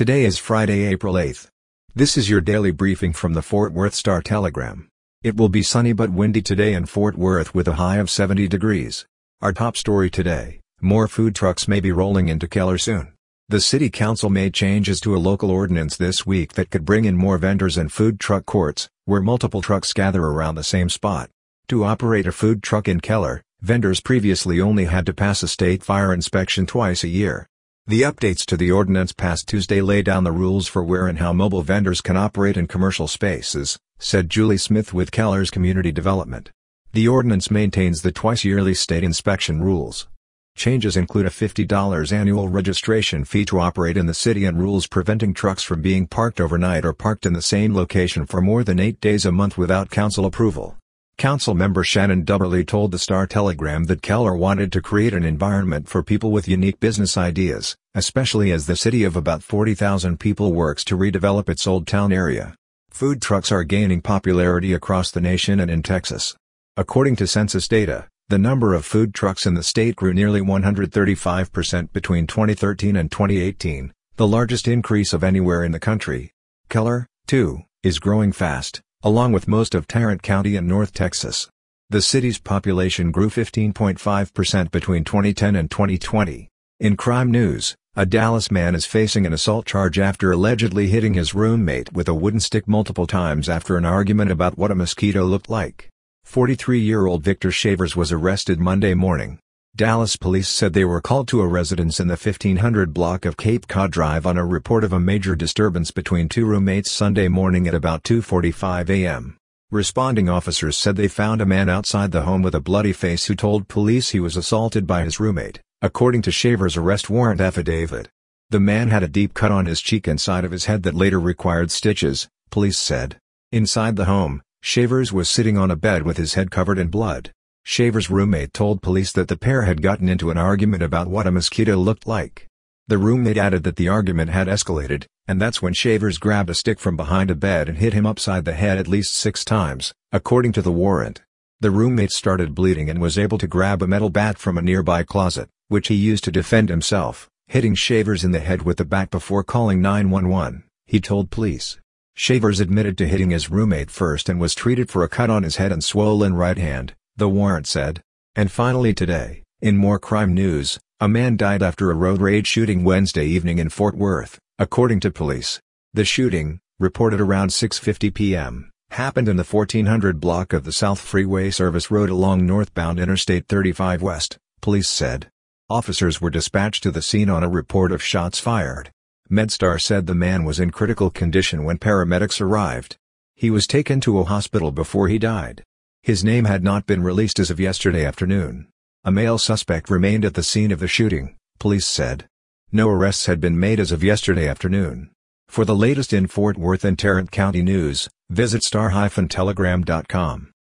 Today is Friday, April 8th. This is your daily briefing from the Fort Worth Star Telegram. It will be sunny but windy today in Fort Worth with a high of 70 degrees. Our top story today, more food trucks may be rolling into Keller soon. The city council made changes to a local ordinance this week that could bring in more vendors and food truck courts, where multiple trucks gather around the same spot. To operate a food truck in Keller, vendors previously only had to pass a state fire inspection twice a year. The updates to the ordinance passed Tuesday lay down the rules for where and how mobile vendors can operate in commercial spaces, said Julie Smith with Keller's Community Development. The ordinance maintains the twice-yearly state inspection rules. Changes include a $50 annual registration fee to operate in the city and rules preventing trucks from being parked overnight or parked in the same location for more than eight days a month without council approval. Council member Shannon Dubberly told the Star Telegram that Keller wanted to create an environment for people with unique business ideas, especially as the city of about 40,000 people works to redevelop its Old Town area. Food trucks are gaining popularity across the nation and in Texas. According to census data, the number of food trucks in the state grew nearly 135% between 2013 and 2018, the largest increase of anywhere in the country. Keller, too, is growing fast along with most of Tarrant County and North Texas. The city's population grew 15.5% between 2010 and 2020. In crime news, a Dallas man is facing an assault charge after allegedly hitting his roommate with a wooden stick multiple times after an argument about what a mosquito looked like. 43-year-old Victor Shavers was arrested Monday morning. Dallas police said they were called to a residence in the 1500 block of Cape Cod Drive on a report of a major disturbance between two roommates Sunday morning at about 2.45 a.m. Responding officers said they found a man outside the home with a bloody face who told police he was assaulted by his roommate, according to Shaver's arrest warrant affidavit. The man had a deep cut on his cheek and side of his head that later required stitches, police said. Inside the home, Shavers was sitting on a bed with his head covered in blood. Shaver's roommate told police that the pair had gotten into an argument about what a mosquito looked like. The roommate added that the argument had escalated, and that's when Shavers grabbed a stick from behind a bed and hit him upside the head at least six times, according to the warrant. The roommate started bleeding and was able to grab a metal bat from a nearby closet, which he used to defend himself, hitting Shavers in the head with the bat before calling 911, he told police. Shavers admitted to hitting his roommate first and was treated for a cut on his head and swollen right hand the warrant said. And finally today, in more crime news, a man died after a road rage shooting Wednesday evening in Fort Worth, according to police. The shooting, reported around 6.50 p.m., happened in the 1400 block of the South Freeway Service Road along northbound Interstate 35 West, police said. Officers were dispatched to the scene on a report of shots fired. MedStar said the man was in critical condition when paramedics arrived. He was taken to a hospital before he died. His name had not been released as of yesterday afternoon. A male suspect remained at the scene of the shooting, police said. No arrests had been made as of yesterday afternoon. For the latest in Fort Worth and Tarrant County news, visit star-telegram.com.